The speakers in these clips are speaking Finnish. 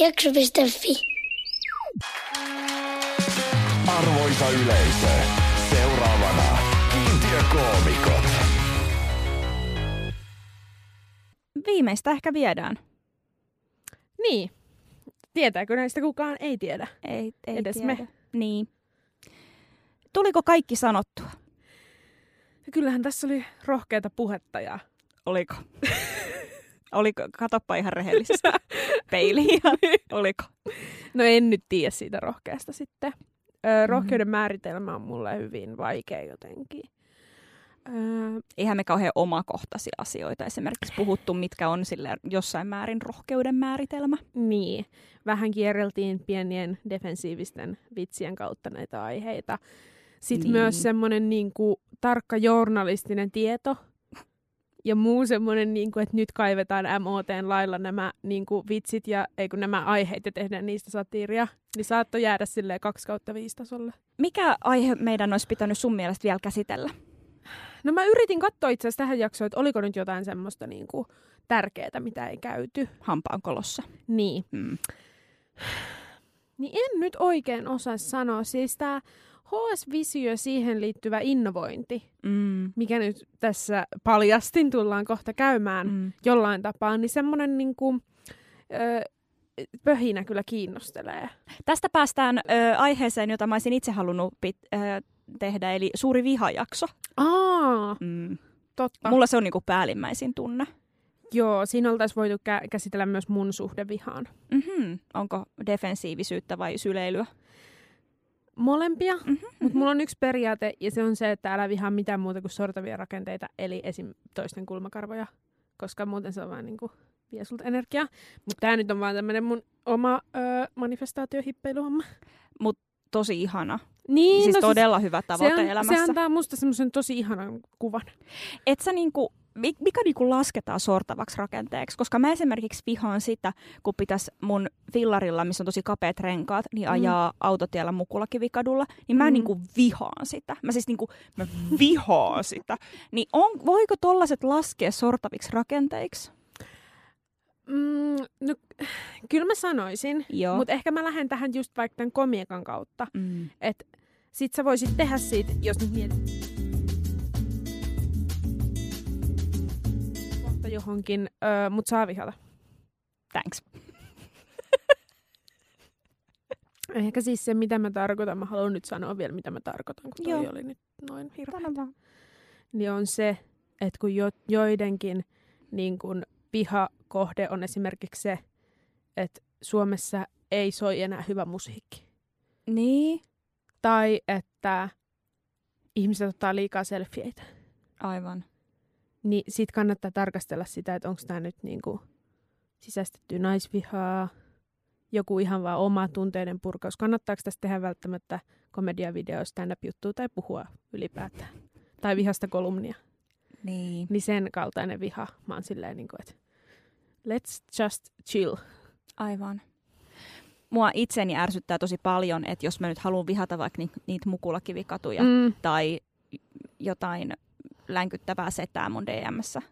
Jakso.fi. Arvoisa yleisö, seuraavana kiintiökoomikot. Viimeistä ehkä viedään. Niin. Tietääkö näistä kukaan? Ei tiedä. Ei, ei Edes tiedä. me. Niin. Tuliko kaikki sanottua? Ja kyllähän tässä oli rohkeata puhetta ja Oliko? Oliko? Katoppa ihan rehellisesti peiliin. Oliko? No en nyt tiedä siitä rohkeasta sitten. Öö, Mhm. rohkeuden määritelmä on mulle hyvin vaikea jotenkin. Öö, Eihän me kauhean omakohtaisia asioita esimerkiksi puhuttu, mitkä on sille jossain määrin rohkeuden määritelmä. niin, vähän kierreltiin pienien defensiivisten vitsien kautta näitä aiheita. Sitten Niin. niin. myös semmoinen niin kuin, tarkka journalistinen tieto ja muu semmoinen, niin kuin, että nyt kaivetaan MOTn lailla nämä niin kuin, vitsit ja ei kun nämä aiheet ja tehdään niistä satiiria, niin saattoi jäädä silleen 2 kautta 5 tasolle. Mikä aihe meidän olisi pitänyt sun mielestä vielä käsitellä? No mä yritin katsoa itse asiassa tähän jaksoon, että oliko nyt jotain semmoista niin kuin, tärkeää, mitä ei käyty. Hampaankolossa. Niin. Mm. Niin en nyt oikein osaa sanoa. Siis tämä HS-visio ja siihen liittyvä innovointi, Mm. mikä nyt tässä paljastin, tullaan kohta käymään mm. Jollain tapaa, niin semmoinen niinku, ö, pöhinä kyllä kiinnostelee. Tästä päästään ö, aiheeseen, jota mä olisin itse halunnut pit, ö, tehdä, eli suuri vihajakso. Aa, Mm. totta. Mulla se on niinku päällimmäisin tunne. Joo, siinä oltaisiin voitu kä- käsitellä myös mun suhde vihaan. Mm-hmm. Onko defensiivisyyttä vai syleilyä? Molempia, Mm-hmm. mutta mulla on yksi periaate, ja se on se, että älä vihaa mitään muuta kuin sortavia rakenteita, eli esim. toisten kulmakarvoja, koska muuten se on vaan niinku vie sulta energiaa. Mutta tämä nyt on vaan tämmöinen mun oma ö, manifestaatiohippeiluhomma. Tosi ihana. Niin, siis no todella hyvä se, tavoite on, elämässä. se antaa musta semmoisen tosi ihanan kuvan. Et sä niinku, mikä niinku lasketaan sortavaksi rakenteeksi? Koska mä esimerkiksi vihaan sitä, kun pitäisi mun fillarilla, missä on tosi kapeat renkaat, niin Mm. ajaa autotiellä Mukulakivikkadulla, niin mä Mm. niinku vihaan sitä. Mä siis niinku, mä vihaan sitä. Niin on, voiko tollaset laskea sortaviksi rakenteiksi? Mm, no, kyllä mä sanoisin, mutta ehkä mä lähden tähän just vaikka tämän komiekan kautta. mm. Että sit sä voisit tehdä siitä, jos nyt mietit kohta johonkin, öö, mut saa vihata. Thanks. Ehkä siis se, mitä mä tarkoitan, mä haluan nyt sanoa vielä, mitä mä tarkoitan, kun toi Joo. oli nyt noin hirveä. Niin on se, että kun jo, joidenkin niin kun vihakohde on esimerkiksi se, että Suomessa ei soi enää hyvä musiikki. Niin, Tai että ihmiset ottaa liikaa selfieitä. aivan. Niin sit kannattaa tarkastella sitä, että onko tämä nyt niinku sisäistetty naisvihaa, joku ihan vaan oma tunteiden purkaus. Kannattaako tästä tehdä välttämättä komediavideo, stand-up-juttua tai puhua ylipäätään? Tai vihasta kolumnia. Niin. Niin sen kaltainen viha. Mä oon silleen, niinku, että let's just chill. Aivan. Mua itseni ärsyttää tosi paljon, että jos mä nyt haluan vihata vaikka ni- niitä mukulakivikatuja Mm. tai jotain länkyttävää setää mun DMssä,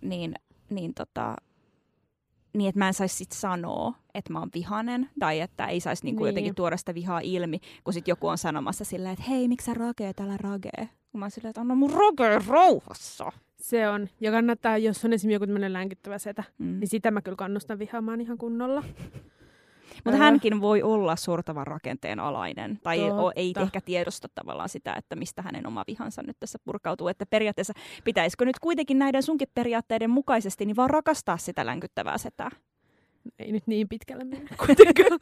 niin, niin, tota, niin että mä en saisi sit sanoa, että mä oon vihanen, tai että ei saisi niinku Niin. jotenkin tuoda sitä vihaa ilmi, kun sit joku on sanomassa silleen, että hei, miksi sä ragee, älä ragee. Kun mä oon silleen, että anna mun ragee rauhassa. Se on. Ja kannattaa, jos on esimerkiksi joku tämmöinen länkyttävä setä, Mm. niin sitä mä kyllä kannustan vihaamaan ihan kunnolla. Mutta hänkin voi olla sortavan rakenteen alainen, tai o, ei Totta. ehkä tiedosta tavallaan sitä, että mistä hänen oma vihansa nyt tässä purkautuu. Että periaatteessa pitäisikö nyt kuitenkin näiden sunkin periaatteiden mukaisesti niin vaan rakastaa sitä länkyttävää setää? Ei nyt niin pitkälle mennä kuitenkaan.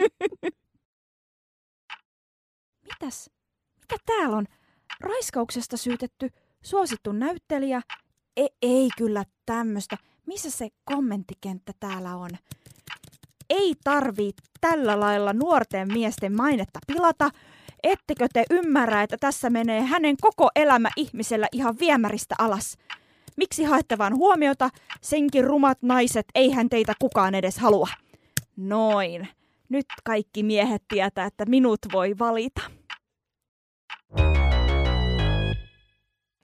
Mitäs? Mikä täällä on? Raiskauksesta syytetty suosittu näyttelijä? E- ei kyllä tämmöistä. Missä se kommenttikenttä täällä on? Ei tarvii tällä lailla nuorten miesten mainetta pilata. Ettekö te ymmärrä, että tässä menee hänen koko elämä ihmisellä ihan viemäristä alas? Miksi haette vaan huomiota? Senkin rumat naiset, eihän teitä kukaan edes halua. Noin. Nyt kaikki miehet tietää, että minut voi valita.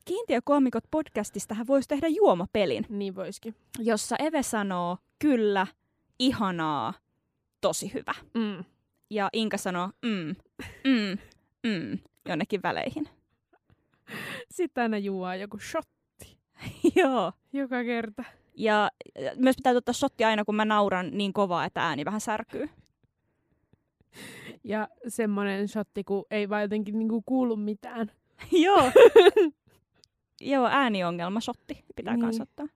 Kiintiökoomikot podcastistahan voisi tehdä juomapelin, niin voisikin. jossa Eve sanoo kyllä, ihanaa tosi hyvä. Mm. Ja Inka sanoo, mm, mm, mm, jonnekin väleihin. Sitten aina juo joku shot Joo. joka kerta. Ja myös pitää ottaa shotti aina, kun mä nauran niin kovaa, että ääni vähän särkyy. Ja semmoinen shotti, kun ei vaan jotenkin niinku kuulu mitään. Joo. Joo, ääniongelma, shotti pitää Niin. kans ottaa.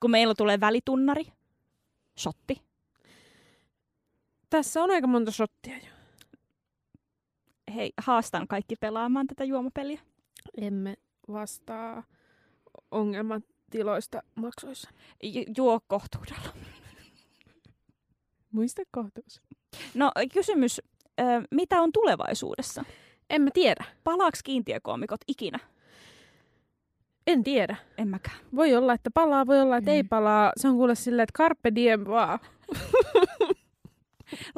Kun meillä tulee välitunnari, shotti. Tässä on aika monta shottia jo. Hei, haastan kaikki pelaamaan tätä juomapeliä. Emme vastaa ongelmatiloista maksuissa. Ju- juo kohtuudella. Muista kohtuus. No kysymys, ö, mitä on tulevaisuudessa? En mä tiedä. Palaaks kiintiökoomikot ikinä? En tiedä. En mäkään. Voi olla, että palaa, voi olla, että Mm. ei palaa. Se on kuule silleen, että carpe diem vaan.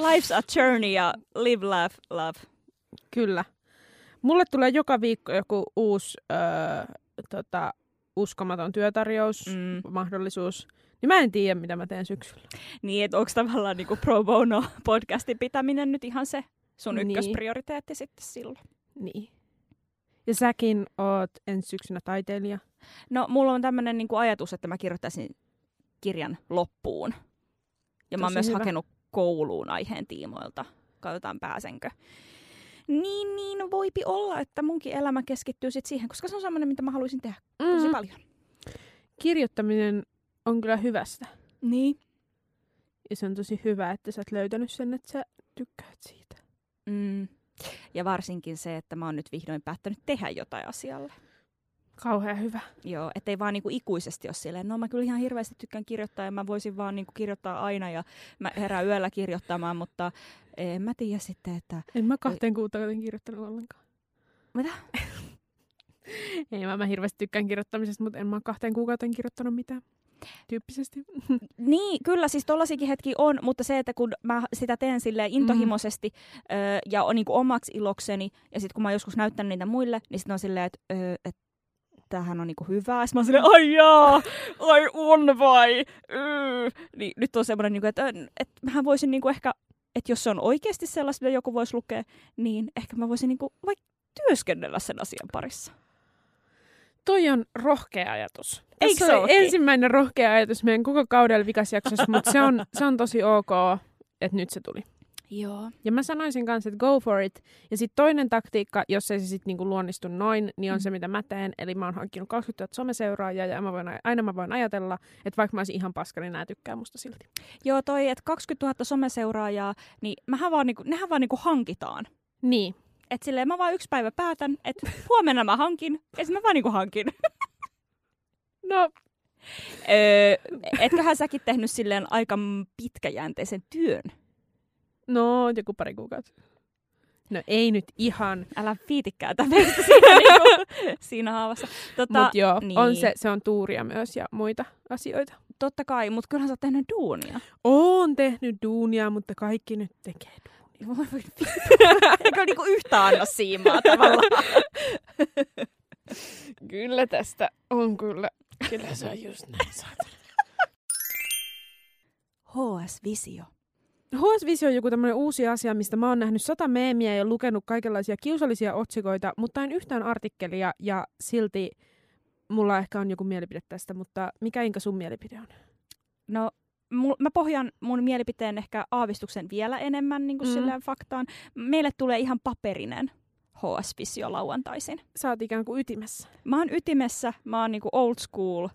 Life's a journey ja live, laugh, love. Kyllä. Mulle tulee joka viikko joku uusi öö, tota, uskomaton työtarjous, mm. Mahdollisuus. Niin mä en tiedä, mitä mä teen syksyllä. Niin, että onko tavallaan niinku pro bono podcastin pitäminen nyt ihan se sun Niin. ykkösprioriteetti sitten silloin? Niin. Ja säkin oot ensi syksynä taiteilija. No, mulla on tämmöinen niinku ajatus, että mä kirjoittaisin kirjan loppuun. Ja mä oon Tosi myös hyvä. hakenut kouluun aiheen tiimoilta. Katsotaan pääsenkö. Niin, niin voipi olla, että munkin elämä keskittyy sit siihen, koska se on semmoinen, mitä mä haluaisin tehdä tosi Mm. paljon. Kirjoittaminen on kyllä hyvästä. Niin. Ja se on tosi hyvä, että sä oot löytänyt sen, että sä tykkäät siitä. Mm. Ja varsinkin se, että mä oon nyt vihdoin päättänyt tehdä jotain asialle. Kauhean hyvä. Joo, ettei vaan niinku ikuisesti ole silleen, no mä kyllä ihan hirveästi tykkään kirjoittaa ja mä voisin vaan niinku kirjoittaa aina ja mä herään yöllä kirjoittamaan, mutta en mä tiedä sitten, että En mä kahteen kuukauteen kirjoittanut ollenkaan. Mitä? Ei mä, mä hirveästi tykkään kirjoittamisesta, mutta en mä kahteen kuukauteen kirjoittanut mitään. Tyyppisesti. Niin, kyllä siis tollasikin hetki on, mutta se, että kun mä sitä teen silleen intohimoisesti mm. ö, ja on niinku omaksi ilokseni, ja sitten kun mä oon joskus näyttänyt niitä muille, niin sitten on silleen, että ö, et, tämähän on niinku hyvää. Sitten mä oon silleen, ai jaa, ai on vai? Yy. Niin nyt on semmoinen, niinku, että et, mähän voisin niinku ehkä, että jos se on oikeasti sellaista, mitä joku voisi lukea, niin ehkä mä voisin niinku vaikka työskennellä sen asian parissa. Toi on rohkea ajatus. Eikö se oli ookin? ensimmäinen rohkea ajatus meidän koko kaudella vikasjaksossa, mutta se on, se on tosi ok, että nyt se tuli. Joo. Ja mä sanoisin kanssa, että go for it. Ja sitten toinen taktiikka, jos ei se sitten niinku luonnistu noin, niin on Mm. se, mitä mä teen. Eli mä oon hankkinut 20 000 someseuraajaa ja mä voin, aina mä voin ajatella, että vaikka mä olisin ihan paska, niin nää tykkää musta silti. Joo, toi, että 20 000 someseuraajaa, niin mähän vaan, niinku, nehän vaan niinku hankitaan. Niin. Et silleen mä vaan yksi päivä päätän, että huomenna mä hankin, ja sitten mä vaan niinku hankin. No, öö, etköhän säkin tehnyt silleen aika pitkäjänteisen työn? No, joku pari kuukautta. No ei nyt ihan, Älä viitikään tämmöistä siinä, niinku, siinä haavassa. Tota, mutta joo, niin. on se, se on tuuria myös ja muita asioita. Totta kai, mutta kyllähän sä oot tehnyt duunia. Oon tehnyt duunia, mutta kaikki nyt tekee duunia. Voi voi vittu. Eikö niinku yhtä anna siimaa tavallaan? Kyllä tästä on kyllä. Kyllä se on just näin. HS Visio. HS Visio on joku tämmöinen uusi asia, mistä mä oon nähnyt sata meemiä ja lukenut kaikenlaisia kiusallisia otsikoita, mutta en yhtään artikkelia ja silti mulla ehkä on joku mielipide tästä, mutta mikä Inka sun mielipide on? No, mä pohjan mun mielipiteen ehkä aavistuksen vielä enemmän niin kuin Mm. silleen faktaan. Meille tulee ihan paperinen HS Visio lauantaisin. Sä oot ikään kuin ytimessä. Mä oon ytimessä, mä oon niinku old school.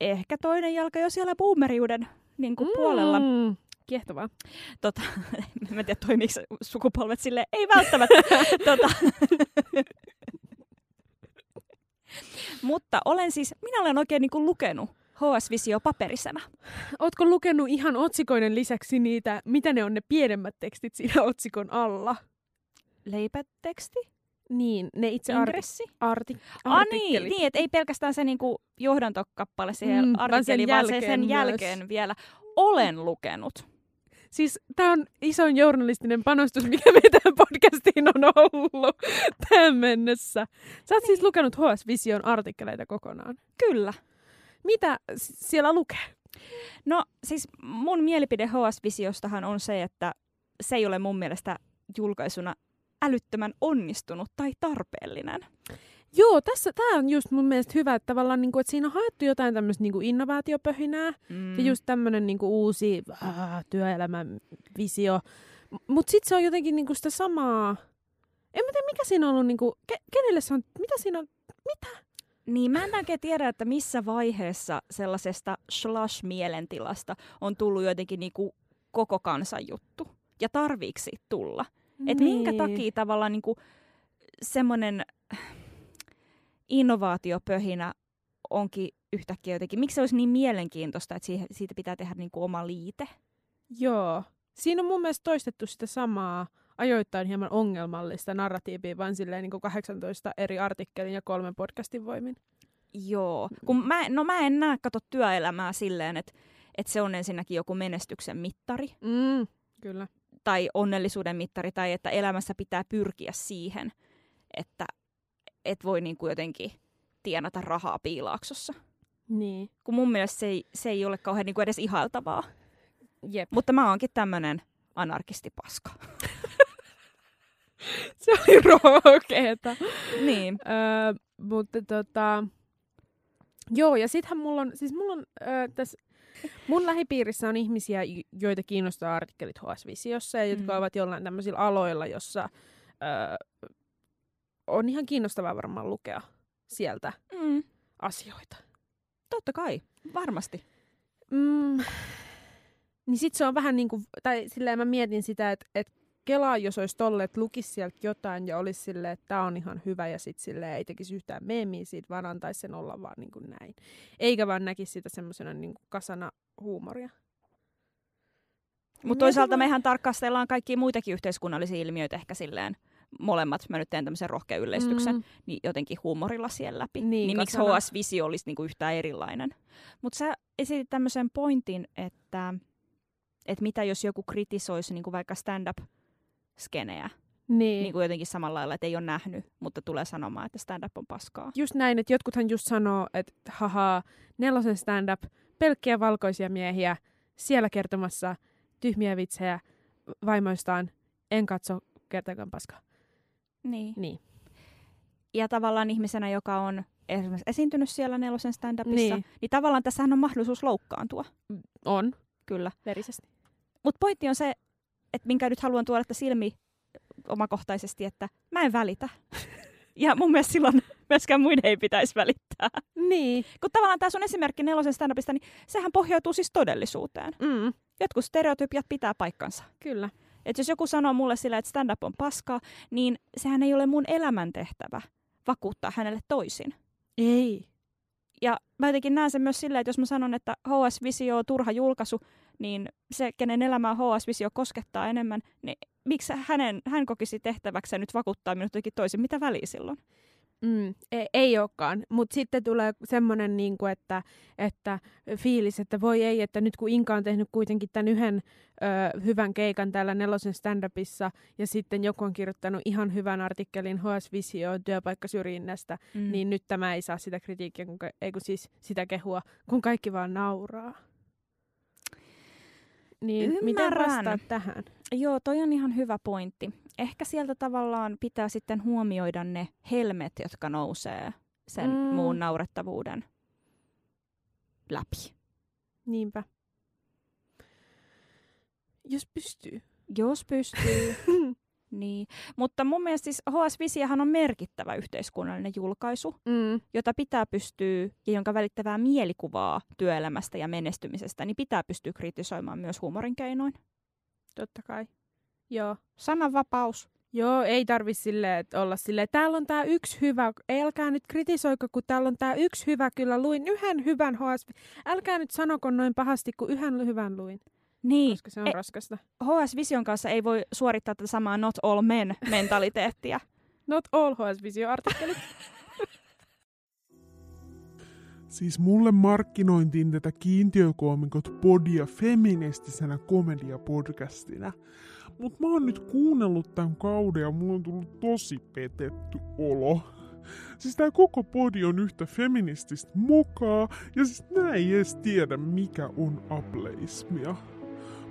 Ehkä toinen jalka jo siellä boomeriuden niinku mm. puolella. Kiehtovaa. Tota, mä en tiedä toimiiko sukupolvet sille ei välttämättä. tota. Mutta olen siis, minä olen oikein niinku lukenut HS Visio paperisena. Ootko lukenut ihan otsikoiden lisäksi niitä, mitä ne on ne pienemmät tekstit siinä otsikon alla? Leipäteksti? Niin, ne itse arti- Ingressi? arti- Ah niin, niin että ei pelkästään se niinku johdantokappale siihen Mm, mm, vaan sen artikkeliin, vaan se jälkeen sen myös. jälkeen vielä. Olen lukenut. Siis tämä on isoin journalistinen panostus, mikä me tähän podcastiin on ollut tähän mennessä. Sä oot siis lukenut HS Vision artikkeleita kokonaan. Kyllä. Mitä siellä lukee? No siis mun mielipide HS-visiostahan on se, että se ei ole mun mielestä julkaisuna älyttömän onnistunut tai tarpeellinen. Joo, tässä tämä on just mun mielestä hyvä, että tavallaan niin kuin, että siinä on haettu jotain tämmöistä niin kuin innovaatiopöhinää Mm. ja just tämmöinen niin kuin uusi äh, työelämän visio. Mutta sitten se on jotenkin niin kuin sitä samaa. En mä tiedä, mikä siinä on ollut, niin kuin, ke- kenelle se on, mitä siinä on, Niin mä en oikein tiedä, että missä vaiheessa sellaisesta slash-mielentilasta on tullut jotenkin niinku koko kansan juttu. Ja tarviiksi tulla. Et minkä takia tavallaan niinku semmoinen innovaatiopöhinä onkin yhtäkkiä jotenkin, miksi se olisi niin mielenkiintoista, että siihen, siitä pitää tehdä niinku oma liite? Joo. Siinä on mun mielestä toistettu sitä samaa ajoittain hieman ongelmallista narratiivia, vaan silleen niin kuin 18 eri artikkelin ja kolmen podcastin voimin. Joo, kun mä, no mä en näe kato työelämää silleen, että, että se on ensinnäkin joku menestyksen mittari Mm, kyllä. tai onnellisuuden mittari tai että elämässä pitää pyrkiä siihen, että et voi niin kuin jotenkin tienata rahaa piilaaksossa. Niin. Kun mun mielestä se ei, se ei ole kauhean niin kuin edes ihailtavaa. Jep. Mutta mä oonkin tämmönen anarkistipaska. Se oli rohkeeta. niin. öö, mutta tota... Joo, ja sittenhän mulla on, siis mulla on öö, tässä, mun lähipiirissä on ihmisiä, jo- joita kiinnostaa artikkelit HS-visiossa ja jotka Mm. ovat jollain tämmöisillä aloilla, jossa öö, on ihan kiinnostavaa varmaan lukea sieltä Mm. asioita. Totta kai, varmasti. Mm, niin sit se on vähän niin kuin, tai silleen mä mietin sitä, että et Kelaa, jos olisi tolle, että lukisi sieltä jotain ja olisi silleen, että tämä on ihan hyvä ja sitten silleen ei tekisi yhtään meemiä siitä, vaan antaisi sen olla vaan niin kuin näin. Eikä vaan näkisi sitä semmoisena niin kasana huumoria. Mutta toisaalta mehän tarkastellaan kaikkia muitakin yhteiskunnallisia ilmiöitä ehkä silleen molemmat. Mä nyt teen tämmöisen rohkean yleistyksen. Mm, niin jotenkin huumorilla siellä läpi. Niin, Niin, miksi kasana. HS-visio olisi niinku yhtään erilainen? Mutta sä esitit tämmöisen pointin, että, että mitä jos joku kritisoisi niinku vaikka stand-up-skeneä niin. niin kuin jotenkin samalla lailla, että ei ole nähnyt, mutta tulee sanomaan, että stand-up on paskaa. Just näin, että jotkuthan just sanoo, että haha, nelosen stand-up, pelkkiä valkoisia miehiä, siellä kertomassa tyhmiä vitsejä vaimoistaan, en katso kertaakaan paskaa. Niin. Niin. Ja tavallaan ihmisenä, joka on esimerkiksi esiintynyt siellä nelosen stand-upissa, Niin. niin, tavallaan tässähän on mahdollisuus loukkaantua, On, kyllä. verisesti. Mutta pointti on se, että minkä nyt haluan tuoda tässä ilmi omakohtaisesti, että mä en välitä. ja mun mielestä silloin myöskään muiden ei pitäisi välittää. Niin. Kun tavallaan tämä sun esimerkki nelosen stand-upista, niin sehän pohjautuu siis todellisuuteen. Mm, Jotkut stereotypiat pitää paikkansa. kyllä. Et jos joku sanoo mulle sillä, että stand-up on paskaa, niin sehän ei ole mun elämäntehtävä vakuuttaa hänelle toisin. Ei. Ja mä jotenkin näen sen myös silleen, että jos mä sanon, että HS-visio on turha julkaisu, niin se, kenen elämää HS-visio koskettaa enemmän, niin miksi hänen, hän kokisi tehtäväkseen nyt vakuuttaa minut jotenkin toisin? Mitä väliä silloin? Mm, ei, ei olekaan, mutta sitten tulee semmoinen, niinku, että, että fiilis, että voi ei, että nyt kun Inka on tehnyt kuitenkin tämän yhden ö, hyvän keikan täällä nelosen stand-upissa ja sitten joku on kirjoittanut ihan hyvän artikkelin HS Visioon työpaikkasyrjinnästä, mm. niin nyt tämä ei saa sitä kritiikkiä, kun, ei kun siis sitä kehua, kun kaikki vaan nauraa. Niin miten Ymmärrän. vastaat tähän? Joo, toi on ihan hyvä pointti. Ehkä sieltä tavallaan pitää sitten huomioida ne helmet, jotka nousee sen Mm. muun naurettavuuden läpi. Niinpä. Jos pystyy. Jos pystyy. niin. Mutta mun mielestä siis HS Visiahan on merkittävä yhteiskunnallinen julkaisu, Mm. jota pitää pystyä, ja jonka välittävää mielikuvaa työelämästä ja menestymisestä, niin pitää pystyä kritisoimaan myös huumorin keinoin. Totta kai. Joo. Sananvapaus. Joo, ei tarvi että olla silleen, täällä on tää yksi hyvä, älkää nyt kritisoiko, kun täällä on tää yksi hyvä, kyllä luin yhden hyvän HS. Älkää nyt sanoko noin pahasti, kun yhden hyvän luin, Niin. koska se on Ei- raskasta. HS Vision kanssa ei voi suorittaa tätä samaa not all men mentaliteettia. Not all HS Visio-artikkelit. Siis mulle markkinointiin tätä kiintiökoomikot podia feministisenä komediapodcastina. Mut mä oon nyt kuunnellut tämän kauden ja mulla on tullut tosi petetty olo. Siis tää koko podi on yhtä feminististä mukaa, ja siis nää ei edes tiedä, mikä on ableismia.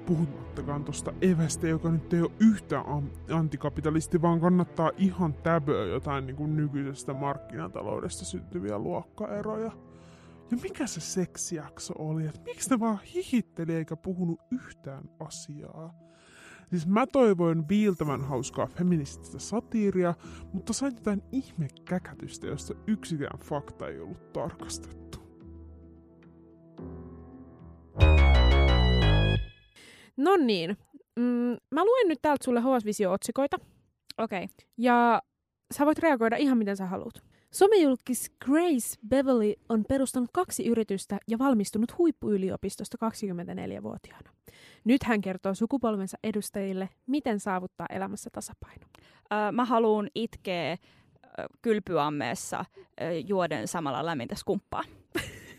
Puhumattakaan tosta Evästä, joka nyt ei ole yhtä antikapitalisti, vaan kannattaa ihan täböä jotain niin kuin nykyisestä markkinataloudesta syntyviä luokkaeroja. Ja mikä se seksijakso oli, että miksi ne vaan hihitteli eikä puhunut yhtään asiaa? Siis mä toivoin viiltävän hauskaa feminististä satiiria, mutta sain jotain ihme käkätystä, josta yksikään fakta ei ollut tarkastettu. No niin. Mm, mä luen nyt täältä sulle HS Visio-otsikoita. Okei. Okay. Ja sä voit reagoida ihan miten sä haluat. Somejulkis Grace Beverly on perustanut kaksi yritystä ja valmistunut huippuyliopistosta 24-vuotiaana. Nyt hän kertoo sukupolvensa edustajille, miten saavuttaa elämässä tasapaino. Öö, mä haluun itkeä kylpyammeessa juoden samalla lämmintä skumppaa.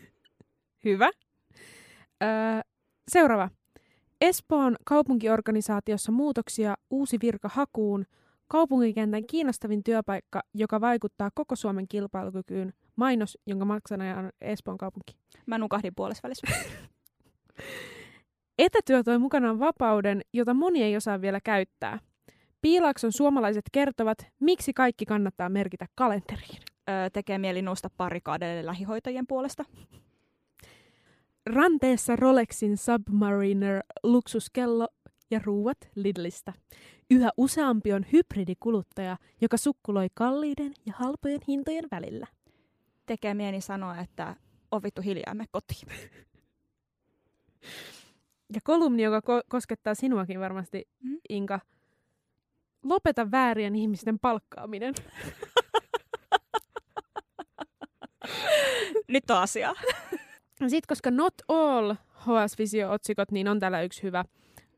Hyvä. Öö, seuraava. Espoon kaupunkiorganisaatiossa muutoksia uusi virka hakuun. Kaupunkikentän kiinnostavin työpaikka, joka vaikuttaa koko Suomen kilpailukykyyn. Mainos, jonka maksana on Espoon kaupunki. Mä nukahdin puolessa välissä. Etätyö toi mukanaan vapauden, jota moni ei osaa vielä käyttää. Piilaakson suomalaiset kertovat, miksi kaikki kannattaa merkitä kalenteriin. Öö, tekee mieli nousta parikaadeille lähihoitajien puolesta. Ranteessa Rolexin Submariner luksuskello ja ruuat Lidlistä. Yhä useampi on hybridikuluttaja, joka sukkuloi kalliiden ja halpojen hintojen välillä. Tekee mieli sanoa, että on vittu hiljaa, me kotiin. Ja kolumni, joka ko- koskettaa sinuakin varmasti, Mm. Inka. Lopeta väärien ihmisten palkkaaminen. Nyt on asiaa. Sitten koska not all HS Visio-otsikot, niin on täällä yksi hyvä.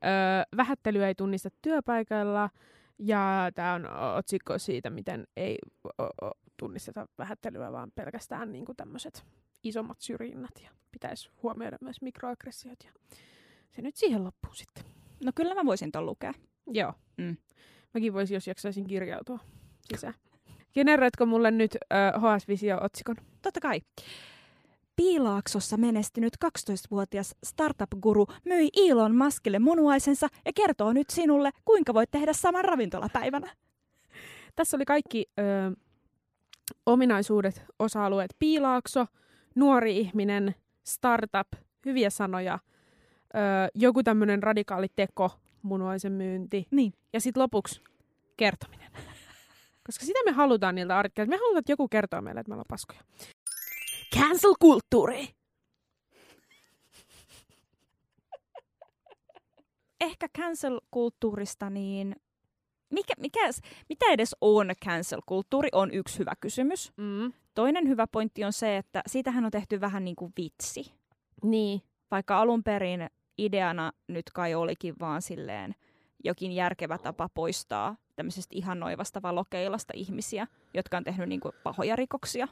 Öö, vähättelyä ei tunnista työpaikalla. Ja tämä on otsikko siitä, miten ei o- o- tunnisteta vähättelyä, vaan pelkästään niin tämmöiset isommat syrjinnät. Ja pitäisi huomioida myös mikroaggressiot. Ja se nyt siihen loppuun sitten. No kyllä mä voisin ton lukea. Joo. Mm. Mäkin voisin, jos jaksaisin kirjautua sisään. Generoitko mulle nyt ö, HS Visio-otsikon? Totta kai. Piilaaksossa menestynyt 12-vuotias startup-guru myi Elon Muskille munuaisensa ja kertoo nyt sinulle, kuinka voit tehdä saman ravintolapäivänä. Tässä oli kaikki ö, ominaisuudet, osa-alueet. Piilaakso, nuori ihminen, startup, hyviä sanoja, ö, joku tämmöinen radikaali teko, munuaisen myynti. Niin. Ja sitten lopuksi kertominen. Koska sitä me halutaan niiltä artikkeilta. Me halutaan, että joku kertoo meille, että me ollaan paskoja. Cancel-kulttuuri. Ehkä cancel-kulttuurista, niin mikä, mikä, mitä edes on cancel-kulttuuri, on yksi hyvä kysymys. Mm. Toinen hyvä pointti on se, että siitähän on tehty vähän niin kuin vitsi. Niin. Vaikka alun perin ideana nyt kai olikin vaan silleen jokin järkevä tapa poistaa tämmöisestä ihannoivasta valokeilasta ihmisiä, jotka on tehnyt niin kuin pahoja rikoksia,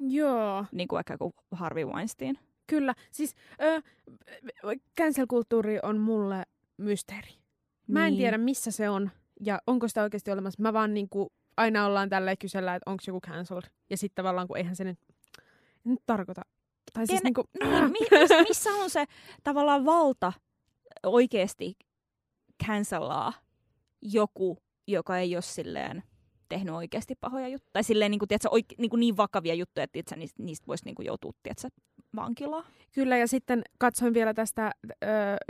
Joo. niin kuin vaikka joku Harvey Weinstein. Kyllä. Siis ö, cancel-kulttuuri on mulle mysteeri. Mä en Niin. tiedä, missä se on ja onko sitä oikeasti olemassa. Mä vaan niinku, aina ollaan tälleen kysellä, että onko joku cancelled. Ja sitten tavallaan, kun eihän se nyt, nyt tarkoita. Tai siis Kene- niinku, Niin, mi- missä, missä on se tavallaan valta oikeasti cancellaa joku, joka ei ole silleen tehnyt oikeasti pahoja juttuja. Tai silleen niin, kuin, tiedätkö, oike- niin, kuin niin vakavia juttuja, että tiedätkö, niistä, niistä voisi niin kuin joutua tiedätkö, vankilaan. Kyllä, ja sitten katsoin vielä tästä ö,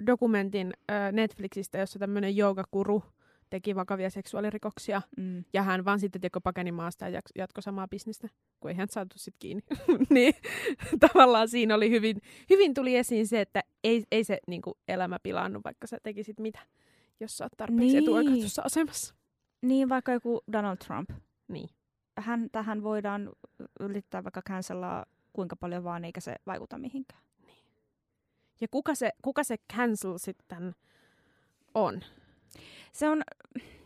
dokumentin ö, Netflixistä, jossa tämmöinen joogakuru teki vakavia seksuaalirikoksia. Mm. Ja hän vaan sitten teko pakeni maasta ja jatkoi samaa bisnestä, kun ei hän saatu sit kiinni. niin tavallaan siinä oli hyvin, hyvin tuli esiin se, että ei, ei se niinku elämä pilannut, vaikka sä tekisit mitä, jos sä oot tarpeeksi Niin. niin. etuoikeutussa asemassa. Niin, vaikka joku Donald Trump. Niin. Hän, tähän voidaan yrittää vaikka cancellaa kuinka paljon vaan, eikä se vaikuta mihinkään. Ja kuka se, kuka se cancel sitten on? Se on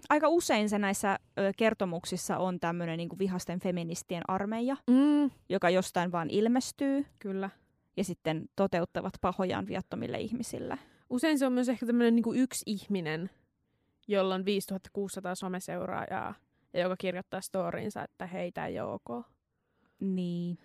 aika usein se näissä ö, kertomuksissa on tämmöinen niin vihasten feministien armeija, Mm, joka jostain vaan ilmestyy kyllä. ja sitten toteuttavat pahojaan viattomille ihmisille. Usein se on myös ehkä tämmöinen niinku yksi ihminen, jolla on 5600 someseuraajaa. ja joka kirjoittaa storinsa, että hei, tää ei ole ok. Niin.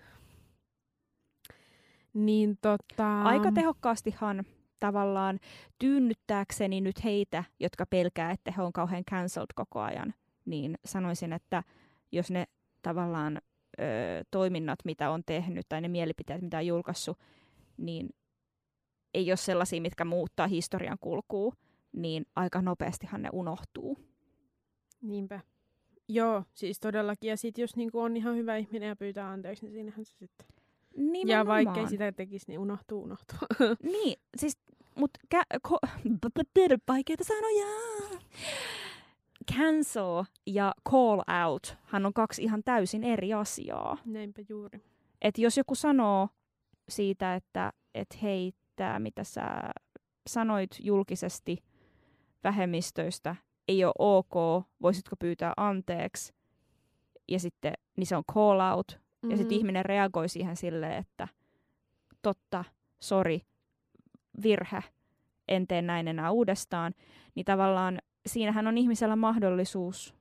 Niin tota... Aika tehokkaastihan tavallaan tyynnyttääkseni nyt heitä, jotka pelkää, että he on kauhean cancelled koko ajan, niin sanoisin, että jos ne tavallaan ö, toiminnat, mitä on tehnyt, tai ne mielipiteet, mitä on julkaissut, niin ei ole sellaisia, mitkä muuttaa historian kulkuu, niin aika nopeastihan ne unohtuu. Niinpä. Joo, siis todellakin. Ja sitten jos niinku on ihan hyvä ihminen ja pyytää anteeksi, niin siinähän se sitten... Nimenomaan. Ja vaikkei sitä tekisi, niin unohtuu, unohtuu. Niin, siis, mut kä- ko- vaikeita sanoja. Cancel ja call out hän on kaksi ihan täysin eri asiaa. Näinpä juuri. Et jos joku sanoo siitä, että et hei, tää mitä sä sanoit julkisesti vähemmistöistä ei ole ok, voisitko pyytää anteeksi, ja sitten niin se on call out, mm-hmm. ja sitten ihminen reagoi siihen silleen, että totta, sori, virhe, en tee näin enää uudestaan, niin tavallaan siinähän on ihmisellä mahdollisuus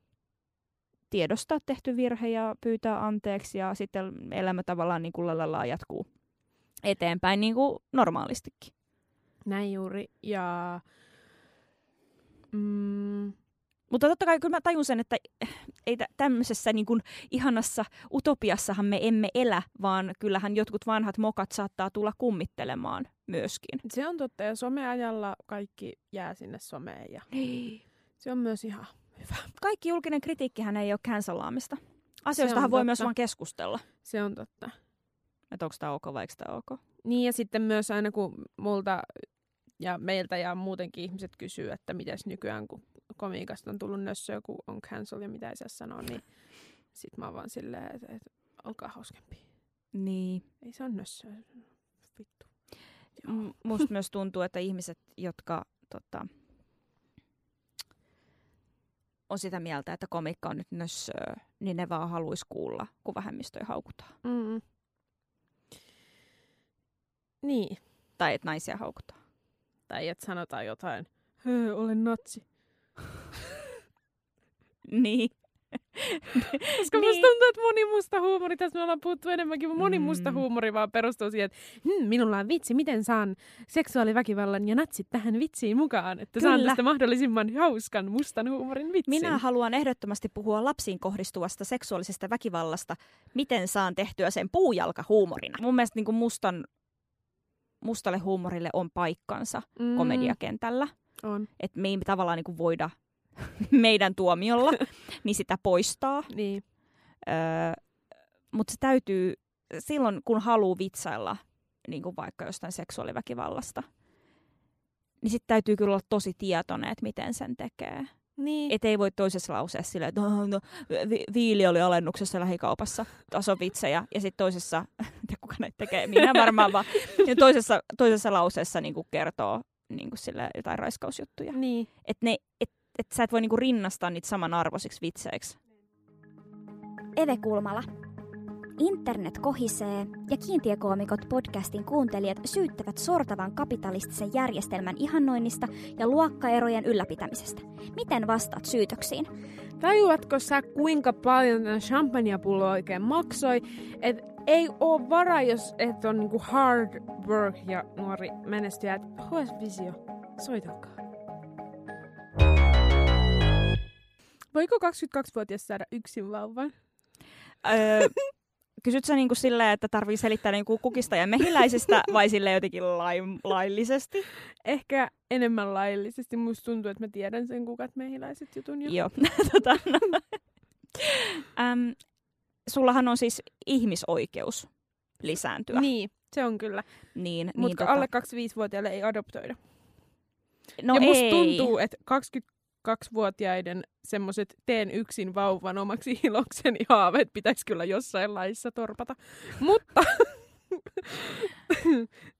tiedostaa tehty virhe ja pyytää anteeksi ja sitten elämä tavallaan niin kuin jatkuu eteenpäin niin kuin normaalistikin. Näin juuri. Ja mm, Mutta totta kai kyllä mä tajun sen, että ei tä- tämmöisessä niin kuin ihanassa utopiassahan me emme elä, vaan kyllähän jotkut vanhat mokat saattaa tulla kummittelemaan myöskin. se on totta. Ja someajalla kaikki jää sinne someen. Ja se on myös ihan hyvä. Kaikki julkinen kritiikkihän ei ole cancelaamista. Asioistahan voi totta. myös vaan keskustella. Se on totta. Että onko tämä ok vai eikö tämä ok. Niin ja sitten myös aina kun multa ja meiltä ja muutenkin ihmiset kysyy, että mitäs nykyään, kun komiikasta on tullut nössöä, kun on cancel ja mitä ei saa sanoa, niin sit mä oon vaan silleen, että, että olkaa hauskempi. Niin. Ei se on nössöä. Vittu. Joo. Musta myös tuntuu, että ihmiset, jotka tota, on sitä mieltä, että komikka on nyt nössöä, niin ne vaan haluaisi kuulla, kun vähemmistöjä haukutaan. Mm. Niin. Tai että naisia haukutaan. Tai että sanotaan jotain, höö, olen natsi. Niin. Koska niin. musta tuntuu, että moni musta huumori, tässä me ollaan puhuttu enemmänkin, mutta moni Mm. musta huumori vaan perustuu siihen, että hm, minulla on vitsi, miten saan seksuaaliväkivallan ja natsit tähän vitsiin mukaan, että saan Kyllä. tästä mahdollisimman hauskan mustan huumorin vitsin. Minä haluan ehdottomasti puhua lapsiin kohdistuvasta seksuaalisesta väkivallasta. Miten saan tehtyä sen puujalkahuumorina? Mun mielestä niin kuin mustan, mustalle huumorille on paikkansa mm, komediakentällä. On, Että me ei tavallaan niin kuin voida meidän tuomiolla niin sitä poistaa. niin. Öö, Mutta se täytyy, silloin kun haluaa vitsailla niin kuin vaikka jostain seksuaaliväkivallasta, niin sitten täytyy kyllä olla tosi tietoinen, että miten sen tekee. Niin. Et ei voi toisessa lauseessa silleen, että no, no, vi- viili oli alennuksessa lähikaupassa, taso vitsejä. Ja sitten toisessa, kuka näitä tekee, minä varmaan vaan, ja toisessa, toisessa lauseessa niin kertoo niin sille jotain raiskausjuttuja. niin. Että ne, et, et sä et voi niinku rinnastaa niitä samanarvoisiksi vitseiksi. Eve Kulmala. Internet kohisee ja kiintiökoomikot podcastin kuuntelijat syyttävät sortavan kapitalistisen järjestelmän ihannoinnista ja luokkaerojen ylläpitämisestä. Miten vastaat syytöksiin? Tajuatko sä, kuinka paljon tämä champagnepullo oikein maksoi? Et ei oo varaa, jos et on niinku hard work ja nuori menestyjä. Et HS Visio, soitakaa. Voiko 22-vuotias saada yksin vauvan? Öö, kysyt sä niinku silleen, että tarvii selittää niinku kukista ja mehiläisistä vai sille jotenkin lain, laillisesti? Ehkä enemmän laillisesti. Musta tuntuu, että mä tiedän sen kukat mehiläiset jutun jo. Joo. tota, no. Äm, sullahan on siis ihmisoikeus lisääntyä. Niin, se on kyllä. niin, niin Mutta tota, alle 25-vuotiaille ei adoptoida. no ja musta ei. tuntuu, että 22-vuotiaiden semmoiset teen yksin vauvan omaksi ilokseni haaveet pitäisi kyllä jossain laissa torpata. Mutta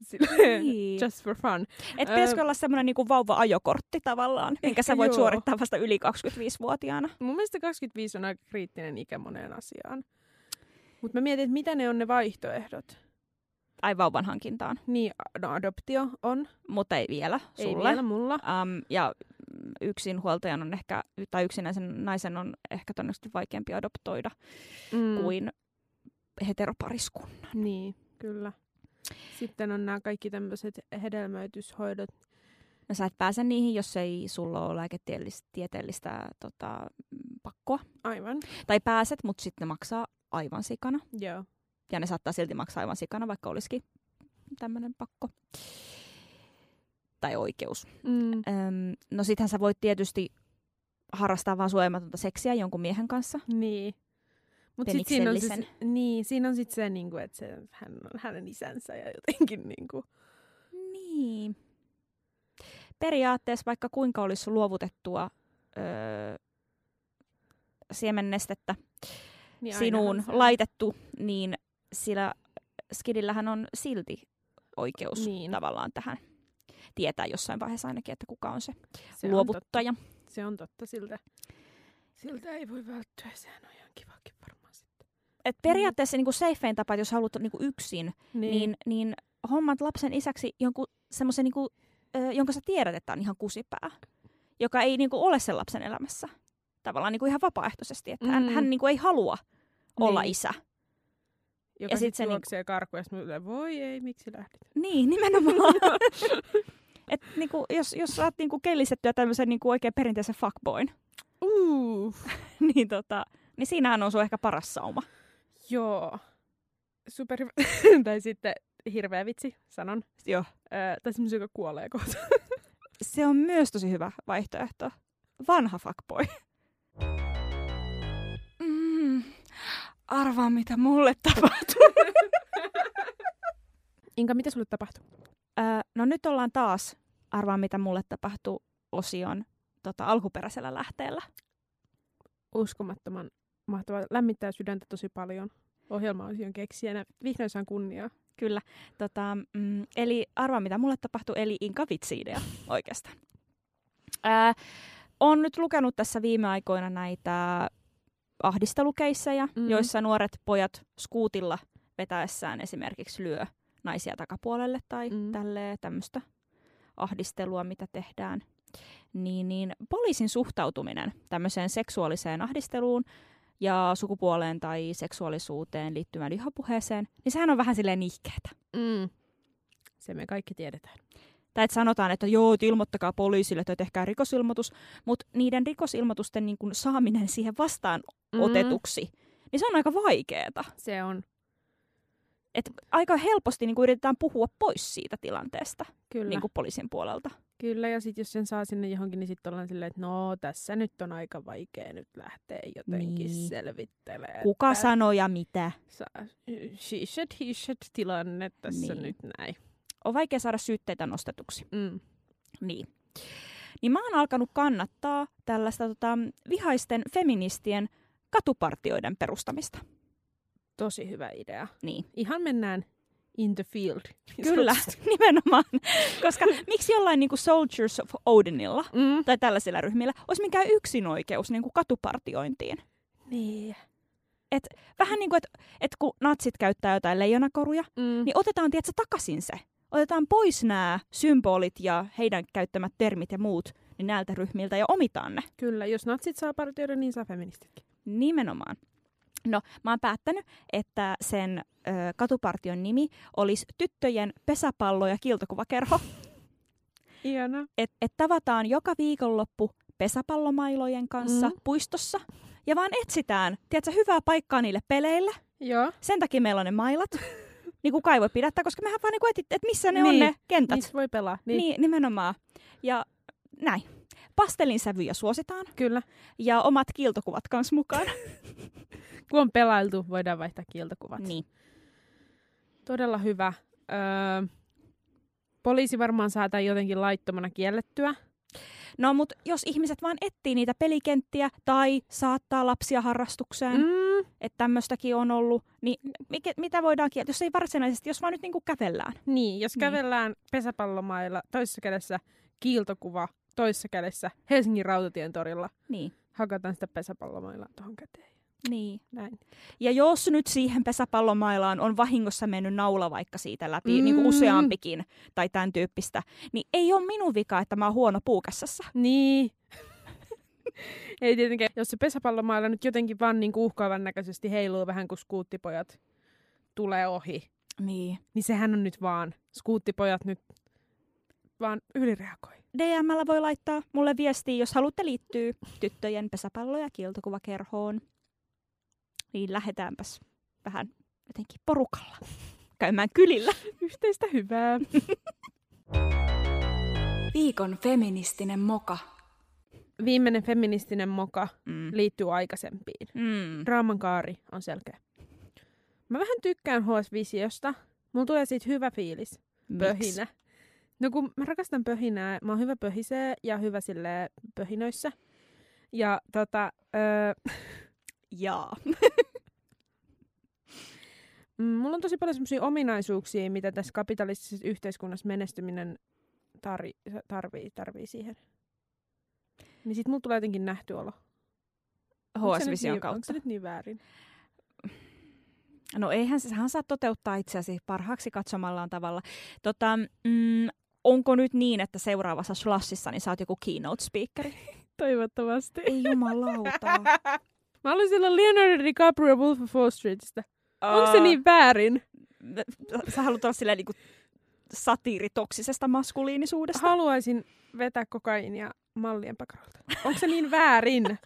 silleen, Niin. just for fun. Et pitäisikö olla semmoinen niinku vauva-ajokortti tavallaan, minkä sä voit joo. suorittaa vasta yli 25-vuotiaana? Mun mielestä 25 on aika kriittinen ikä moneen asiaan. Mutta mä mietin, että mitä ne on ne vaihtoehdot. Tai vauvan hankintaan, Niin, no adoptio on. mutta ei vielä Ei sulle. vielä mulla. Um, ja yksinhuoltajan on ehkä, tai yksinäisen naisen on ehkä todennäköisesti vaikeampi adoptoida Mm. kuin heteropariskunnan. Niin, kyllä. Sitten on nämä kaikki tämmöiset hedelmöityshoidot. No sä et pääse niihin, jos ei sulla ole lääketieteellistä tota, pakkoa. Aivan. Tai pääset, mutta sitten ne maksaa aivan sikana. Joo. Ja ne saattaa silti maksaa aivan sikana, vaikka olisikin tämmöinen pakko. Tai oikeus. Mm. Öm, no sittenhän sä voit tietysti harrastaa vaan suojamatonta seksiä jonkun miehen kanssa. Niin. Mutta sitten siinä on, se, Peniksellisen. niin, siinä on sit se, niinku, että se, hän on hänen isänsä ja jotenkin niinku, Niin. Periaatteessa vaikka kuinka olisi luovutettua öö, siemennestettä niin sinuun se- laitettu, niin sillä skidillähän on silti oikeus niin. tavallaan tähän tietää jossain vaiheessa ainakin, että kuka on se, se on luovuttaja. Totta. Se on totta, siltä, siltä ei voi välttyä, sehän on ihan kivakin varmaan sitten. Et periaatteessa niin safein tapa, että jos haluat niin yksin, Niin, niin, niin hommat lapsen isäksi jonkun semmoisen, niin kuin, jonka sä tiedät, että on ihan kusipää, joka ei niin kuin, ole sen lapsen elämässä. Tavallaan niin kuin ihan vapaaehtoisesti, että mm. hän, Mm. hän niin kuin, ei halua olla Niin. isä. joka ja sit sit se niinku- juoksee karkuun ja sitten voi ei, miksi lähdit? Niin, nimenomaan. Et, niin kuin, jos, jos saat niin kuin, kellisettyä tämmöisen niin kuin, oikein perinteisen fuckboyn, Uh, niin, tota, niin siinähän on sun ehkä paras sauma. joo. Super Tai sitten hirveä vitsi, sanon. Joo. Öö, tai semmoisen, joka kuolee kohta. Se on myös tosi hyvä vaihtoehto. Vanha fuckboy. Mm, arvaa, mitä mulle tapahtuu. Inka, mitä sulle tapahtui? No nyt ollaan taas arvaa, mitä mulle tapahtuu osion tota, alkuperäisellä lähteellä. Uskomattoman mahtavaa. Lämmittää sydäntä tosi paljon. Ohjelma-osion keksijänä. Vihdoin saan kunniaa. Kyllä. Tota, mm, eli arvaa, mitä mulle tapahtuu, eli Inka vitsi-idea oikeastaan. Ää, on nyt lukenut tässä viime aikoina näitä ahdistelukeissejä, mm. joissa nuoret pojat skuutilla vetäessään esimerkiksi lyö naisia takapuolelle tai Mm. mm. tämmöistä ahdistelua, mitä tehdään. Niin, niin poliisin suhtautuminen tämmöiseen seksuaaliseen ahdisteluun ja sukupuoleen tai seksuaalisuuteen liittyvään vihapuheeseen, niin sehän on vähän silleen nihkeetä. Mm. Se me kaikki tiedetään. Tai että sanotaan, että joo, että ilmoittakaa poliisille tai tehkää rikosilmoitus, mutta niiden rikosilmoitusten niin kun saaminen siihen vastaan Mm. otetuksi, niin se on aika vaikeeta. Se on. Et aika helposti niin yritetään puhua pois siitä tilanteesta Kyllä. niin poliisin puolelta. Kyllä, ja sitten jos sen saa sinne johonkin, niin sitten ollaan silleen, että no tässä nyt on aika vaikea nyt lähteä jotenkin Niin. selvittelemään. Kuka että sanoo ja mitä? Saa, she said, he said tilanne tässä Niin. nyt näin. On vaikea saada syytteitä nostetuksi. Mm. Niin. Niin mä oon alkanut kannattaa tällaista tota, vihaisten feministien katupartioiden perustamista. Tosi hyvä idea. Niin. Ihan mennään in the field. niin Kyllä, nimenomaan. Koska miksi jollain niin kuin Soldiers of Odinilla Mm. tai tällaisilla ryhmillä olisi mikään yksinoikeus niin kuin katupartiointiin? Niin. Vähän niin kuin, että, että kun natsit käyttää jotain leijonakoruja, Mm. niin otetaan tiedätkö, takaisin se. Otetaan pois nämä symbolit ja heidän käyttämät termit ja muut niin näiltä ryhmiltä ja omitaan ne. Kyllä, jos natsit saa partioida, niin saa feministitkin. Nimenomaan. No, mä oon päättänyt, että sen ö, katupartion nimi olisi Tyttöjen pesäpallo- ja kiltokuvakerho. Ihanaa. että et tavataan joka viikonloppu pesäpallomailojen kanssa Mm. puistossa ja vaan etsitään, tiedätkö, hyvää paikkaa niille peleille. Joo. Sen takia meillä on ne mailat. niin kukaan ei voi pidättää, koska mehän vaan niin etit, että missä ne on Niin. ne kentät. Niissä voi pelaa. Niin. niin, nimenomaan. Ja näin. Pastelin sävyjä suositaan Kyllä. ja omat kiiltokuvat kanssa mukaan. Kun on pelailtu, voidaan vaihtaa kieltokuvat. niin. Todella hyvä. Öö, poliisi varmaan saa tämän jotenkin laittomana kiellettyä. No, mutta jos ihmiset vaan etsii niitä pelikenttiä tai saattaa lapsia harrastukseen, mm. Että tämmöistäkin on ollut, niin mikä, mitä voidaan kieltää, jos ei varsinaisesti, jos vaan nyt niinku kävellään. Niin, jos Niin. kävellään pesäpallomailla, toisessa kädessä kiiltokuva, toisessa kädessä Helsingin rautatien torilla, Niin. hakataan sitä pesäpallomailla tuohon käteen. Niin. Näin. Ja jos nyt siihen pesäpallomailaan on vahingossa mennyt naula vaikka siitä läpi, mm. niin kuin Mm. useampikin tai tämän tyyppistä, niin ei ole minun vika, että mä oon huono puukassassa. Niin. Ei tietenkään, jos se pesäpallomailla nyt jotenkin vaan niin uhkaavan näköisesti heiluu vähän kuin skuuttipojat tulee ohi, Niin. niin sehän on nyt vaan, skuuttipojat nyt vaan ylireagoi. DMllä voi laittaa mulle viestiä, jos haluatte liittyä tyttöjen pesäpallo- ja. Niin lähdetäänpäs vähän jotenkin porukalla käymään kylillä. Yhteistä hyvää. Viikon feministinen moka. Viimeinen feministinen moka Mm. liittyy aikaisempiin. Mm. Draaman kaari on selkeä. Mä vähän tykkään HS-visiosta. Mulla tulee siitä hyvä fiilis. Pöhinä. No kun mä rakastan pöhinää, mä oon hyvä pöhisee ja hyvä sille pöhinöissä. Ja tota, öö, Jaa. mm, mulla on tosi paljon semmoisia ominaisuuksia, mitä tässä kapitalistisessa yhteiskunnassa menestyminen tarvii, tarvii, tarvii siihen. Niin sit mulla tulee jotenkin nähty olo. Onko HS-vision niin, Onko kautta. se nyt niin väärin? No eihän se, sähän saa toteuttaa itseäsi parhaaksi katsomallaan tavalla. Tota, mm, onko nyt niin, että seuraavassa Slashissa niin sä oot joku keynote speakeri? Toivottavasti. Ei jumalauta. Mä haluaisin olla Leonardo DiCaprio Wolf of Wall Streetistä. Onko se niin väärin? Sä haluat olla silleen niinku satiiri toksisesta maskuliinisuudesta. Haluaisin vetää kokaiinia mallien pakaralta. Onko se niin väärin?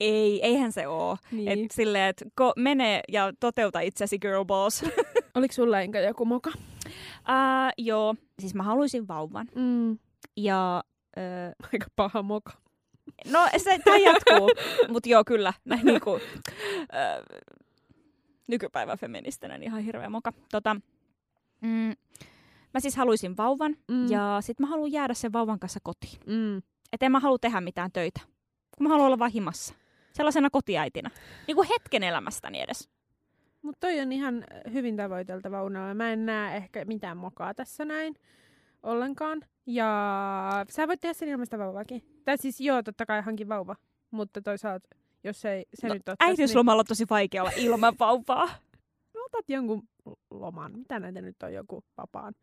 Ei, eihän se oo. niin. Et silleen, että ko- mene ja toteuta itsesi girl boss. Oliko sulla enkä joku moka? uh, joo, siis mä haluaisin vauvan. Mm. Ja ö, Aika paha moka. No se tämä jatkuu, mutta joo kyllä, näin niinku, ö, nykypäivän feministinen ihan hirveä moka. Tota, mm, mä siis haluaisin vauvan Mm. ja sit mä haluan jäädä sen vauvan kanssa kotiin. Mm. Et en mä halua tehdä mitään töitä, kun mä haluan olla vaan himassa. Sellaisena kotiäitinä. Niin kuin hetken elämästäni edes. Mutta toi on ihan hyvin tavoiteltava unelma. Mä en näe ehkä mitään mokaa tässä näin ollenkaan. Ja sä voit tehdä sen ilman sitä vauvaakin. Tai siis joo, totta kai hankin vauva. Mutta toisaalta, jos ei se No, nyt ole Äitiyslomalla on tosi vaikea olla ilman vauvaa. niin otat jonkun loman. Mitä näitä nyt on joku vapaan?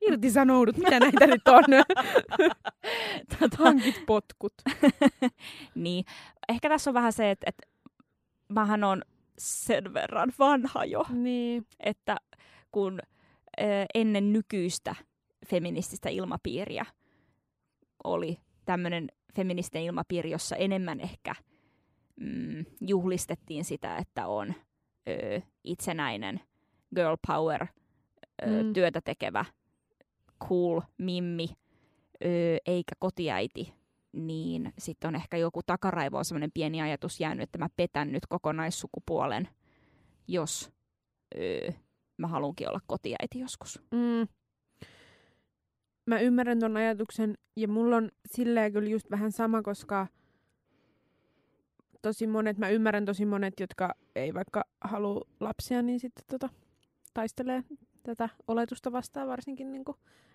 Irtisanoudut, mitä näitä nyt on? tota, Hankit potkut. niin. Ehkä tässä on vähän se, että, että mähän on sen verran vanha jo, Niin. että kun ennen nykyistä feminististä ilmapiiriä oli tämmöinen feministinen ilmapiiri, jossa enemmän ehkä mm, juhlistettiin sitä, että on ö, itsenäinen girl power, ö, Mm. työtä tekevä, cool mimmi, ö, eikä kotiäiti, niin sitten on ehkä joku takaraivoon semmoinen pieni ajatus jäänyt, että mä petän nyt kokonaissukupuolen, jos ö, mä haluankin olla kotiäiti joskus. Mm. Mä ymmärrän ton ajatuksen ja mulla on silleen kyllä just vähän sama, koska tosi monet, mä ymmärrän tosi monet, jotka ei vaikka halua lapsia, niin sitten tota, taistelee tätä oletusta vastaan, varsinkin niin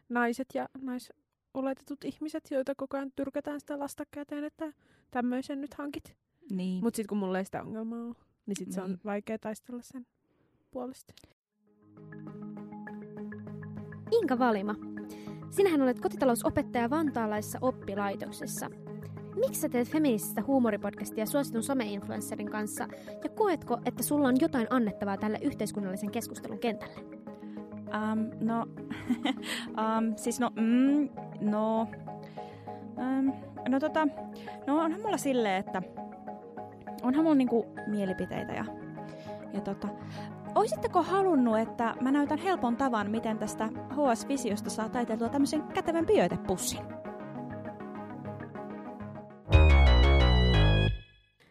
naiset ja naisoletetut ihmiset, joita koko ajan tyrkätään sitä lasta käteen, että tämmöisen nyt hankit. Niin. Mutta sitten kun mulla ei sitä ongelmaa ole, niin sitten se on Niin. vaikea taistella sen puolesta. Inka Valima, sinähän olet kotitalousopettaja vantaalaisessa oppilaitoksessa. Miksi sä teet feminististä huumoripodcastia suositun someinfluencerin kanssa ja koetko, että sulla on jotain annettavaa tälle yhteiskunnallisen keskustelun kentälle? Um, no, um, siis no, mm, no, um, no tota, no onhan mulla silleen, että onhan mulla niinku mielipiteitä ja, ja tota, Oisitteko halunnut, että mä näytän helpon tavan, miten tästä HS-visiosta saa taiteltua tämmöisen kätevän bioitepussin?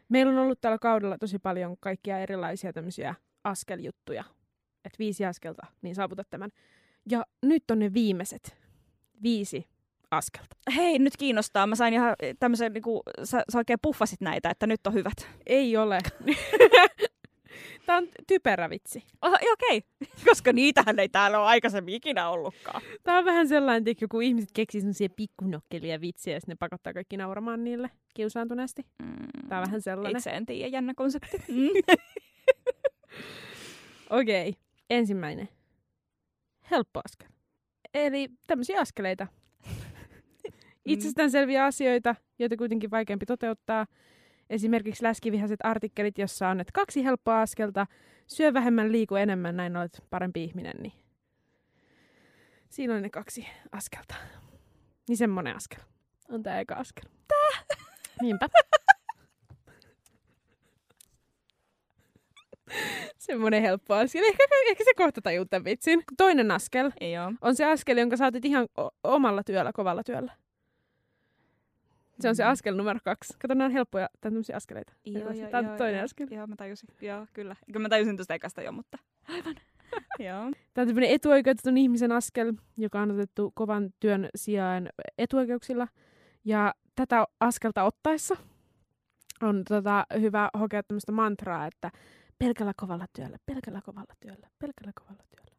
Meillä on ollut tällä kaudella tosi paljon kaikkia erilaisia tämmöisiä askeljuttuja. Että viisi askelta, niin saavutat tämän. Ja nyt on ne viimeiset viisi askelta. Hei, nyt kiinnostaa. Mä sain ihan tämmöisen, niinku, sä, sä oikein puffasit näitä, että nyt on hyvät. Ei ole. Tää on typerä vitsi. Oh, okei, okay. koska niitähän ei täällä ole aikaisemmin ikinä ollutkaan. Tää on vähän sellainen, että kun ihmiset keksii sellaisia pikkunokkelia vitsiä ja ne pakottaa kaikki nauramaan niille kiusaantuneesti. Mm, Tää on vähän sellainen. Itse en tiedä, jännä konsepti. Okei, okay. ensimmäinen. Helppo askel. Eli tämmöisiä askeleita. Itsestäänselviä asioita, joita kuitenkin vaikeampi toteuttaa. Esimerkiksi läskivihaiset artikkelit, jossa on, että kaksi helppoa askelta, syö vähemmän, liiku enemmän, näin olet parempi ihminen. Niin siinä on ne kaksi askelta. Niin semmonen askel. On tää eka askel. Tää? Niinpä. Semmoinen helppo askel. Ehkä, ehkä se kohta tajuu tämän vitsin. Toinen askel Joo. on se askel, jonka saatit ihan o- omalla työllä, kovalla työllä. Se on se Mm. askel numero kaksi. Kato, nämä on helppoja tämmöisiä askeleita. Joo, joo, Tää on joo, toinen joo. askel. Joo, mä tajusin. Joo, kyllä. Kyllä mä tajusin tuosta ekasta jo, mutta... Aivan. joo. Tämä on tämmöinen etuoikeutetun ihmisen askel, joka on otettu kovan työn sijaan etuoikeuksilla. Ja tätä askelta ottaessa on tota, hyvä hokea tämmöistä mantraa, että pelkällä kovalla työllä, pelkällä kovalla työllä, pelkällä kovalla työllä.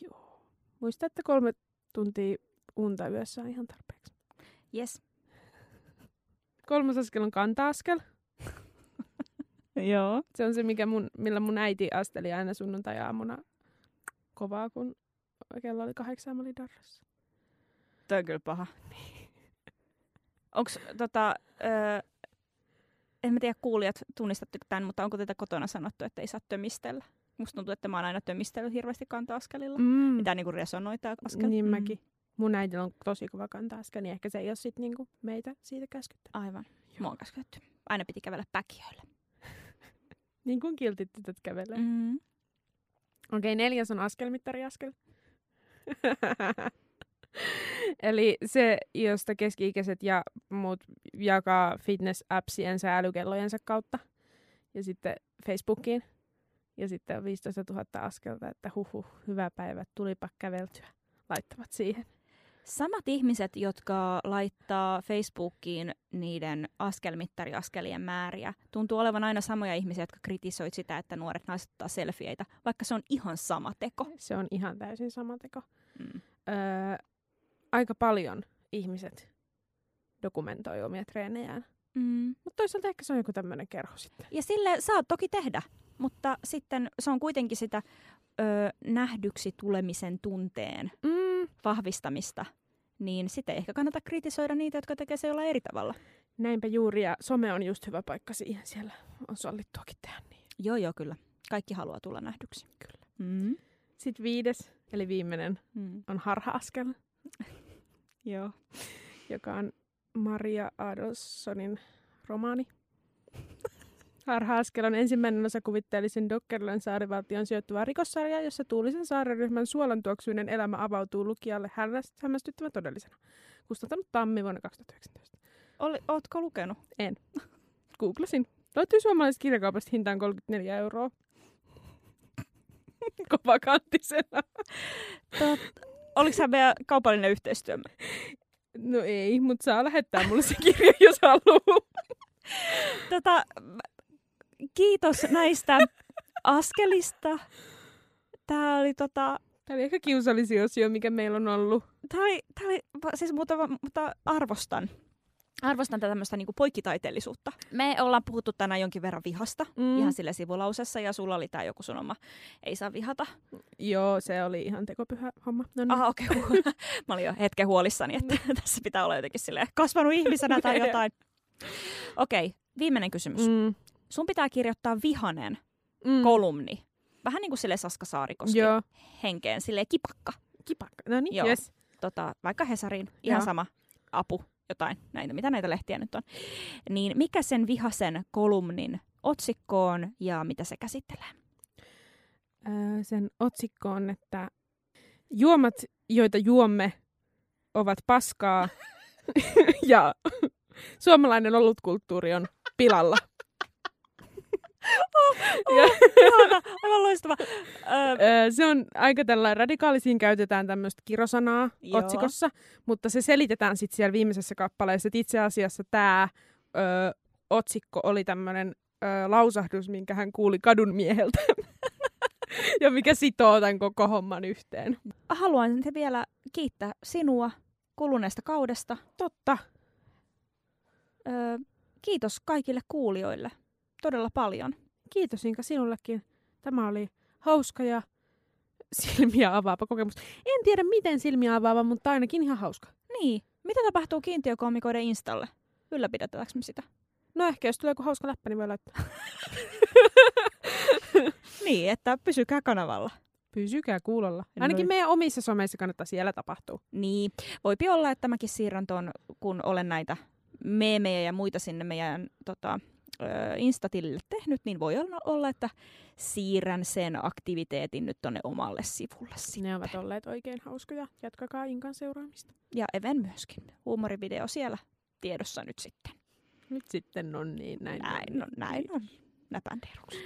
Joo. Muista, että kolme tuntia unta yössä on ihan tarpeeksi. Yes. Kolmas askel on kanta-askel. Joo. Se on se, mikä mun, millä mun äiti asteli aina sunnuntai-aamuna kovaa, kun kello oli kahdeksan ja mä olin darrassa. Toi on kyllä paha. Onks tota... Öö, en mä tiedä kuulijat, tunnistatteko tämän, mutta onko tätä kotona sanottu, että ei saa tömistellä? Musta tuntuu, että mä oon aina tömistellyt hirveästi kanta-askelilla. Mm. Mitä niinku resonoi tää askel? Niin Mm. mäkin. Mun äidillä on tosi kova kanta-askel, niin ehkä se ei ole sit niinku meitä siitä käskytty. Aivan. Mua on käsketty. Aina piti kävellä päkiöillä. Niin kuin kiltit tytöt kävelee. Mm. Mm. Okei, neljäs on askelmittariaskel. Eli se, josta keski-ikäiset ja muut jakaa fitness-appsiensa ja älykellojensa kautta. Ja sitten Facebookiin. Ja sitten on 15 000 askelta, että huhu, hyvä päivä, tulipa käveltyä. Laittavat siihen. Samat ihmiset, jotka laittaa Facebookiin niiden askelmittariaskelien määriä, tuntuu olevan aina samoja ihmisiä, jotka kritisoit sitä, että nuoret naiset ottaa selfieitä, vaikka se on ihan sama teko. Se on ihan täysin sama teko. Mm. Öö, aika paljon ihmiset dokumentoi omia treenejään. Mm. Mutta toisaalta ehkä se on joku tämmöinen kerho sitten. Ja sille saa toki tehdä, mutta sitten se on kuitenkin sitä ö, nähdyksi tulemisen tunteen Mm, vahvistamista, niin sitten ei ehkä kannata kritisoida niitä, jotka tekee se jollain eri tavalla. näinpä juuri, ja some on just hyvä paikka siihen. Siellä on sallittuakin tehdä niin. Joo, joo, kyllä. Kaikki haluaa tulla nähdyksi. Kyllä. Mm. Sitten viides, eli viimeinen, Mm. on harha-askel, Joo. joka on Maria Adolfsonin romaani. Harha-askel on ensimmäinen osa kuvitteellisen Dokkerlön saarivaltion sijoittuvaa rikossarjaa, jossa Tuulisen saariryhmän suolantuoksuinen elämä avautuu lukijalle hämmäst- hämmästyttävän todellisena. Kustantanut Tammi vuonna 2019. Oli, ootko lukenut? Googlasin. Löytyy suomalaisesta kirjakaupasta hintaan 34 euroa. Kova kanttisena. Tot, oliko se meidän kaupallinen yhteistyö? No ei, mutta saa lähettää mulle se kirja, jos haluaa. Tota, kiitos näistä askelista. Tää oli tota, Tämä oli ehkä kiusallisin osio, mikä meillä on ollut. tää oli, tää oli siis mutta, mutta arvostan. Arvostan tätä tämmöistä niinku poikkitaiteellisuutta. Me ollaan puhuttu tänään jonkin verran vihasta, Mm. mm. ihan sille sivulausessa, ja sulla oli tää joku sanoma, ei saa vihata. Joo, se oli ihan tekopyhä homma. No niin. Ah, okei. Okay. Mä olin jo hetken huolissani, että tässä pitää olla jotenkin silleen kasvanut ihmisenä tai jotain. Okei, okay, viimeinen kysymys. Mm. Sun pitää kirjoittaa vihanen Mm. kolumni. Vähän niin kuin sille Saska Saarikoski Joo. henkeen, sille kipakka. Kipakka. No niin, Joo. yes. Tota, vaikka Hesariin, ihan Joo. sama apu, jotain, näitä, mitä näitä lehtiä nyt on. Niin mikä sen vihasen kolumnin otsikko on ja mitä se käsittelee? Öö, sen otsikko on, että juomat, joita juomme, ovat paskaa ja suomalainen olutkulttuuri on pilalla. Ja, Ihana, aivan loistava. Öö, se on aika tällainen radikaali. Siinä käytetään tämmöistä kirosanaa Joo. otsikossa, mutta se selitetään sitten siellä viimeisessä kappaleessa, että itse asiassa tämä otsikko oli tämmöinen ö, lausahdus, minkä hän kuuli kadun mieheltä. ja mikä sitoo tämän koko homman yhteen. Haluan te vielä kiittää sinua kuluneesta kaudesta. Totta. Öö, kiitos kaikille kuulijoille todella paljon. Kiitos Inka sinullekin. Tämä oli hauska ja silmiä avaava kokemus. En tiedä miten silmiä avaava, mutta ainakin ihan hauska. Niin, mitä tapahtuu kiintiökoomikoiden Installe? Ylläpidetäänkö me sitä? No ehkä jos tulee joku hauska läppä, niin voi laittaa. Niin, että pysykää kanavalla. Pysykää kuulolla. Ainakin Noin. meidän omissa someissa kannattaa siellä tapahtua. Niin, voipi olla, että mäkin siirrän tuon, kun olen näitä meemejä ja muita sinne meidän tota, Insta-tilille tehnyt, niin voi olla- että siirrän sen aktiviteetin nyt tonne omalle sivulle sitten. Ne ovat olleet oikein hauskoja. Jatkakaa Inkan seuraamista. Ja Even myöskin. Huumorivideo siellä tiedossa nyt sitten. Nyt sitten on niin näin. Näin on. näin on. Näpändeerukset.